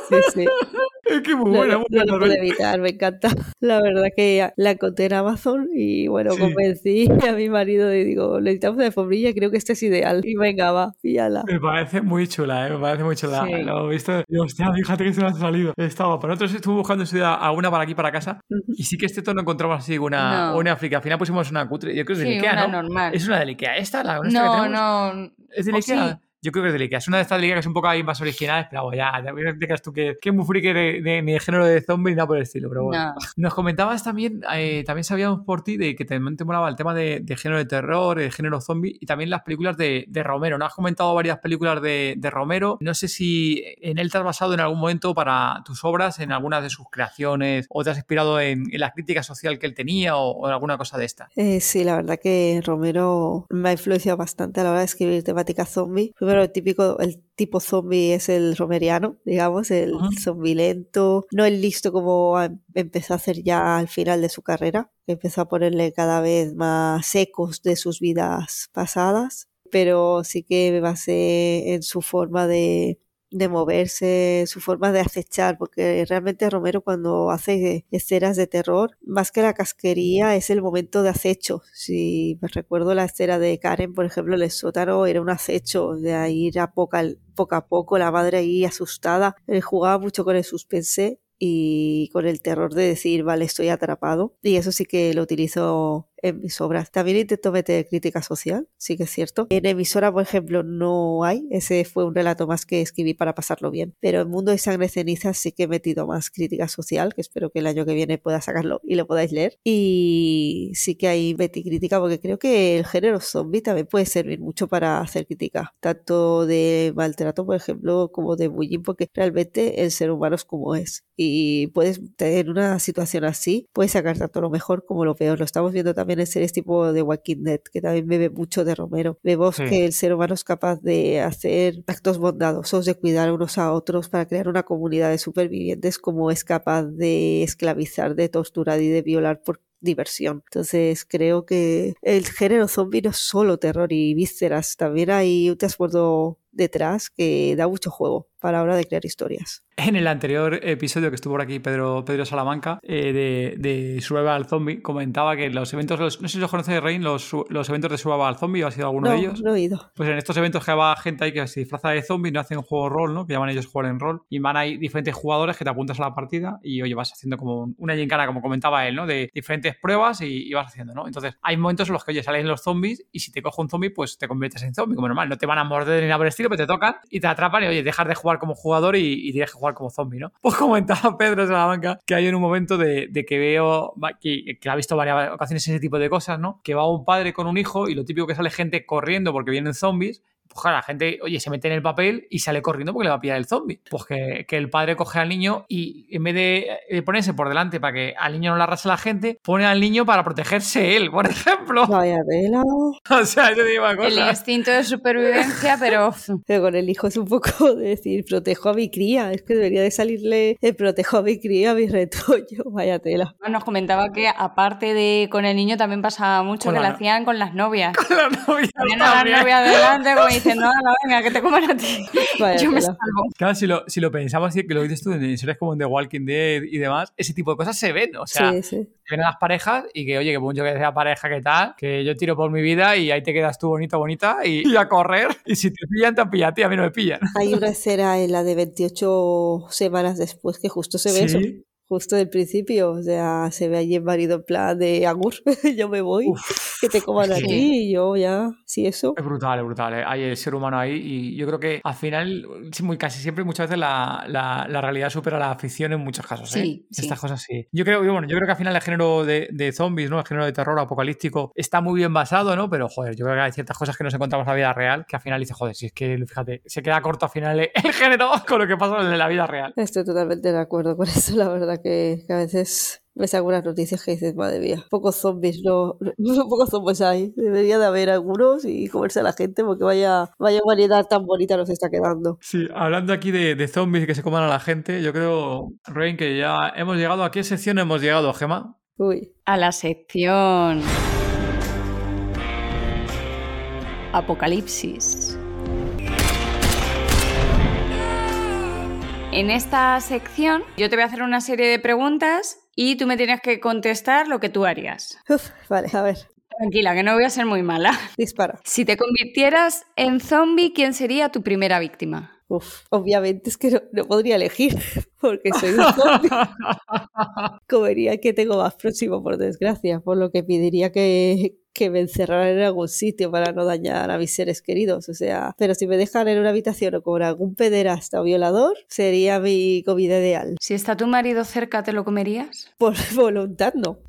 Sí, sí. Es que muy No, buena, no buena, lo pude evitar, me encanta. *laughs* La verdad que la encontré en Amazon y bueno, Sí. convencí *laughs* a mi marido y digo, necesitamos una alfombrilla, creo que este es ideal. Y venga, va, píllala. Me parece muy chula, ¿eh? me parece muy chula. Sí. Lo he visto. Y hostia, fíjate que se me ha salido. Estaba. Para nosotros estuve buscando en su día alguna para aquí, para casa. Y sí que este tono encontramos así una, No. una África. Al final pusimos una cutre. Yo creo que es de Sí, Ikea, una ¿no? normal. Es una de Ikea. ¿Esta? ¿La esta que No, no. ¿Es de ¿O Ikea? Yo creo que es de. Es una de estas Ikea que son un poco ahí más originales, pero ya, ya me digas tú que, que es muy friki de, de- ni de género de zombie ni nada por el estilo. Pero bueno. No. Nos comentabas también, eh, también sabíamos por ti de que también te molaba el tema de, de género de terror, de género zombie y también las películas de, de Romero. Nos has comentado varias películas de, de Romero. No sé si en él te has basado en algún momento para tus obras, en algunas de sus creaciones, o te has inspirado en, en la crítica social que él tenía o, o en alguna cosa de esta. Eh, sí, la verdad que Romero me ha influenciado bastante a la hora de escribir temática zombie. Primero, el típico, el tipo zombie es el romeriano, digamos, el Ajá. zombie lento, no el listo como empezó a hacer ya al final de su carrera, empezó a ponerle cada vez más ecos de sus vidas pasadas, pero sí que me basé en su forma de de moverse, su forma de acechar, porque realmente Romero cuando hace escenas de terror, más que la casquería, es el momento de acecho. Si me recuerdo la escena de Karen, por ejemplo, el sótano, era un acecho, de ir a poco, poco a poco, la madre ahí asustada, Él jugaba mucho con el suspense y con el terror de decir, vale, estoy atrapado. Y eso sí que lo utilizo en mis obras. También intento meter crítica social, sí que es cierto. En emisora, por ejemplo, no hay. Ese fue un relato más que escribí para pasarlo bien. Pero en Mundo de Sangre Ceniza sí que he metido más crítica social, que espero que el año que viene pueda sacarlo y lo podáis leer. Y sí que ahí metí crítica porque creo que el género zombie también puede servir mucho para hacer crítica, tanto de maltrato, por ejemplo, como de bullying, porque realmente el ser humano es como es. Y puedes tener una situación así, puedes sacar tanto lo mejor como lo peor. Lo estamos viendo también en series tipo de Walking Dead, que también bebe mucho de Romero. Vemos Sí. que el ser humano es capaz de hacer actos bondadosos, de cuidar unos a otros para crear una comunidad de supervivientes, como es capaz de esclavizar, de torturar y de violar por diversión. Entonces creo que el género zombie no es solo terror y vísceras, también hay un trasfondo detrás que da mucho juego para la hora de crear historias. En el anterior episodio que estuvo por aquí Pedro, Pedro Salamanca eh, de, de Survival Zombie comentaba que los eventos, los- no sé si los conoces, Rain, los, los eventos de Survival Zombie, ¿o ha sido alguno no, de ellos? no he ido. Pues en estos eventos que va gente ahí que se disfraza de zombie, no hacen juego rol, ¿no? Que llaman ellos jugar en rol. Y van ahí diferentes jugadores que te apuntas a la partida y, oye, vas haciendo como una gincana, como comentaba él, ¿no? De diferentes pruebas y, y vas haciendo, ¿no? Entonces, hay momentos en los que, oye, salen los zombies y si te coge un zombie, pues te conviertes en zombie, como normal. No te van a morder ni por el estilo, pero te tocan y te atrapan y oye, dejas de jugar como jugador y, tienes que jugar como zombie, ¿no? *laughs* Pues comentaba Pedro Salamanca que hay en un momento de, que veo que, que, ha visto varias ocasiones ese tipo de cosas, ¿no? Que va un padre con un hijo y lo típico que sale gente corriendo porque vienen zombies pues claro, la gente, oye, se mete en el papel y sale corriendo porque le va a pillar el zombie. Pues que, el padre coge al niño y en vez de ponerse por delante para que al niño no le arrase la gente, pone al niño para protegerse él, por ejemplo. Vaya tela. *laughs* O sea, yo digo una cosa. El instinto de supervivencia, *laughs* pero... Pero con el hijo es un poco de decir, protejo a mi cría. Es que debería de salirle el protejo a mi cría, a mi retoño. *laughs* Vaya tela. Nos comentaba que aparte de con el niño también pasaba mucho que lo hacían con las novias. Con las novias. Ponían a las novias delante diciendo, no, venga, que te coman a ti. *laughs* Yo me salvo. Claro, si lo, si lo pensamos así, que lo dices tú en series como en The Walking Dead y demás, ese tipo de cosas se ven. O sea, sí, sí. se ven las parejas y que, oye, que mucho que sea pareja, que tal, que yo tiro por mi vida y ahí te quedas tú bonito, bonita y, a correr. Y si te pillan, te pillan a ti, a mí no me pillan. Hay una escena en la de 28 semanas después que justo se ve eso justo del principio, o sea, se ve allí el marido en plan de Agur, *laughs* yo me voy, que te coman a ti y yo ya, sí, eso. Es brutal, es brutal, ¿eh? hay el ser humano ahí y yo creo que al final, muy, casi siempre, muchas veces la, la, realidad supera la ficción en muchos casos, ¿eh? Sí, Estas cosas sí. Yo creo, bueno, yo creo que al final el género de, de, zombies, ¿no? El género de terror apocalíptico está muy bien basado, ¿no? Pero, joder, yo creo que hay ciertas cosas que nos encontramos en la vida real que al final dice, joder, si es que, fíjate, se queda corto al final el *laughs* género con lo que pasa en la vida real. Estoy totalmente de acuerdo con eso, la verdad que, a veces ves algunas noticias que dices, madre mía, pocos zombies, no, *laughs* no pocos zombies hay. Debería de haber algunos y comerse a la gente porque vaya, vaya variedad tan bonita nos está quedando. Sí, hablando aquí de, de zombies que se coman a la gente, yo creo, Rain, que ya hemos llegado. ¿A qué sección hemos llegado, Gema? Uy. A la sección. Apocalipsis. En esta sección yo te voy a hacer una serie de preguntas y tú me tienes que contestar lo que tú harías. vale, a ver. Tranquila, que no voy a ser muy mala. Dispara. Si te convirtieras en zombie, ¿quién sería tu primera víctima? Uf, obviamente es que no, podría elegir porque soy un zombie. *laughs* Comería que tengo más próximo, por desgracia, por lo que pediría que, que me encerraran en algún sitio para no dañar a mis seres queridos. O sea, pero si me dejan en una habitación o con algún pederasta o violador, sería mi comida ideal. Si está tu marido cerca, ¿te lo comerías? Por *laughs* voluntad, no.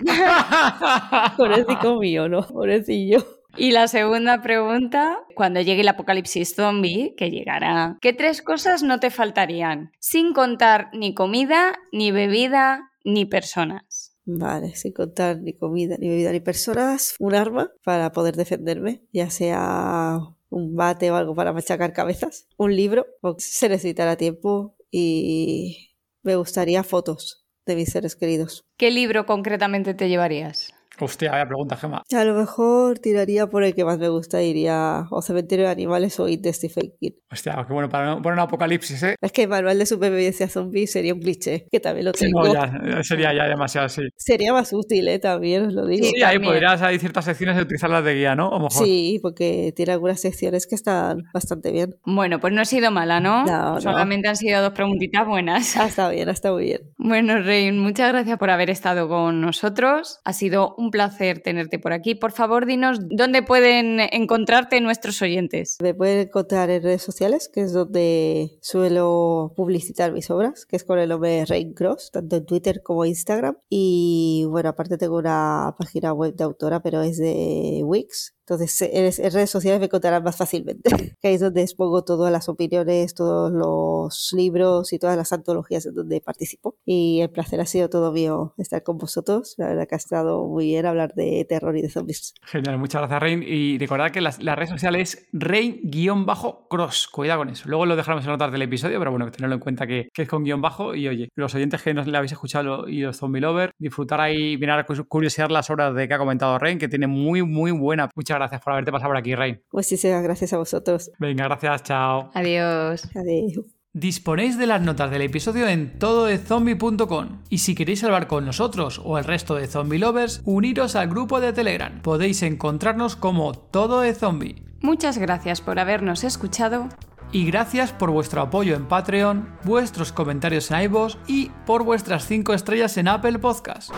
Pobrecito mío, no. Pobrecillo. Y la segunda pregunta, cuando llegue el apocalipsis zombie, que llegará, ¿qué tres cosas no te faltarían? Sin contar ni comida, ni bebida, ni personas. Vale, sin contar ni comida, ni bebida, ni personas, un arma para poder defenderme, ya sea un bate o algo para machacar cabezas, un libro, se necesitará tiempo y me gustaría fotos de mis seres queridos. ¿Qué libro concretamente te llevarías? Hostia, vaya pregunta, Gemma. A lo mejor tiraría por el que más me gusta, iría o Cementerio de Animales o It de Stephen King. Hostia, qué bueno para poner un apocalipsis, ¿eh? Es que Manual de Supervivencia Zombie sería un cliché, que también lo tengo. no, ya, sería ya demasiado, sí. Sería más útil, ¿eh? También os lo digo. Sí, ahí podrías, hay ciertas secciones de utilizarlas de guía, ¿no? mejor. Sí, porque tiene algunas secciones que están bastante bien. Bueno, pues no ha sido mala, ¿no? No, Solamente han sido dos preguntitas buenas. Ha estado bien, ha estado muy bien. Bueno, Rey, muchas gracias por haber estado con nosotros. Ha sido un placer tener por aquí. Por favor, dinos dónde pueden encontrarte nuestros oyentes. Me pueden encontrar en redes sociales, que es donde suelo publicitar mis obras, que es con el nombre Rain Cross, tanto en Twitter como Instagram. Y bueno, aparte tengo una página web de autora, pero es de Wix, entonces, en, redes sociales me encontrarán más fácilmente, *laughs* que ahí es donde expongo todas las opiniones, todos los libros y todas las antologías en donde participo. Y el placer ha sido todo mío estar con vosotros. La verdad que ha estado muy bien hablar de terror y de zombies. Genial, muchas gracias, Rain. Y recordad que las, redes sociales es Rain-Cross. Cuidado con eso. Luego lo dejaremos en notas del episodio, pero bueno, tenerlo en cuenta que, es con guion bajo. Y oye, los oyentes que nos le habéis escuchado y los zombie lover, disfrutar ahí, mirar, curiosear las obras de que ha comentado Rain, que tiene muy, muy buena. Muchas gracias por haberte pasado por aquí, Rey. Muchísimas gracias a vosotros. Venga, gracias, chao. Adiós. Adiós. Disponéis de las notas del episodio en tododezombie.com y si queréis hablar con nosotros o el resto de zombie lovers, uniros al grupo de Telegram. Podéis encontrarnos como Todo de Zombie. Muchas gracias por habernos escuchado y gracias por vuestro apoyo en Patreon, vuestros comentarios en iVoox y por vuestras 5 estrellas en Apple Podcast.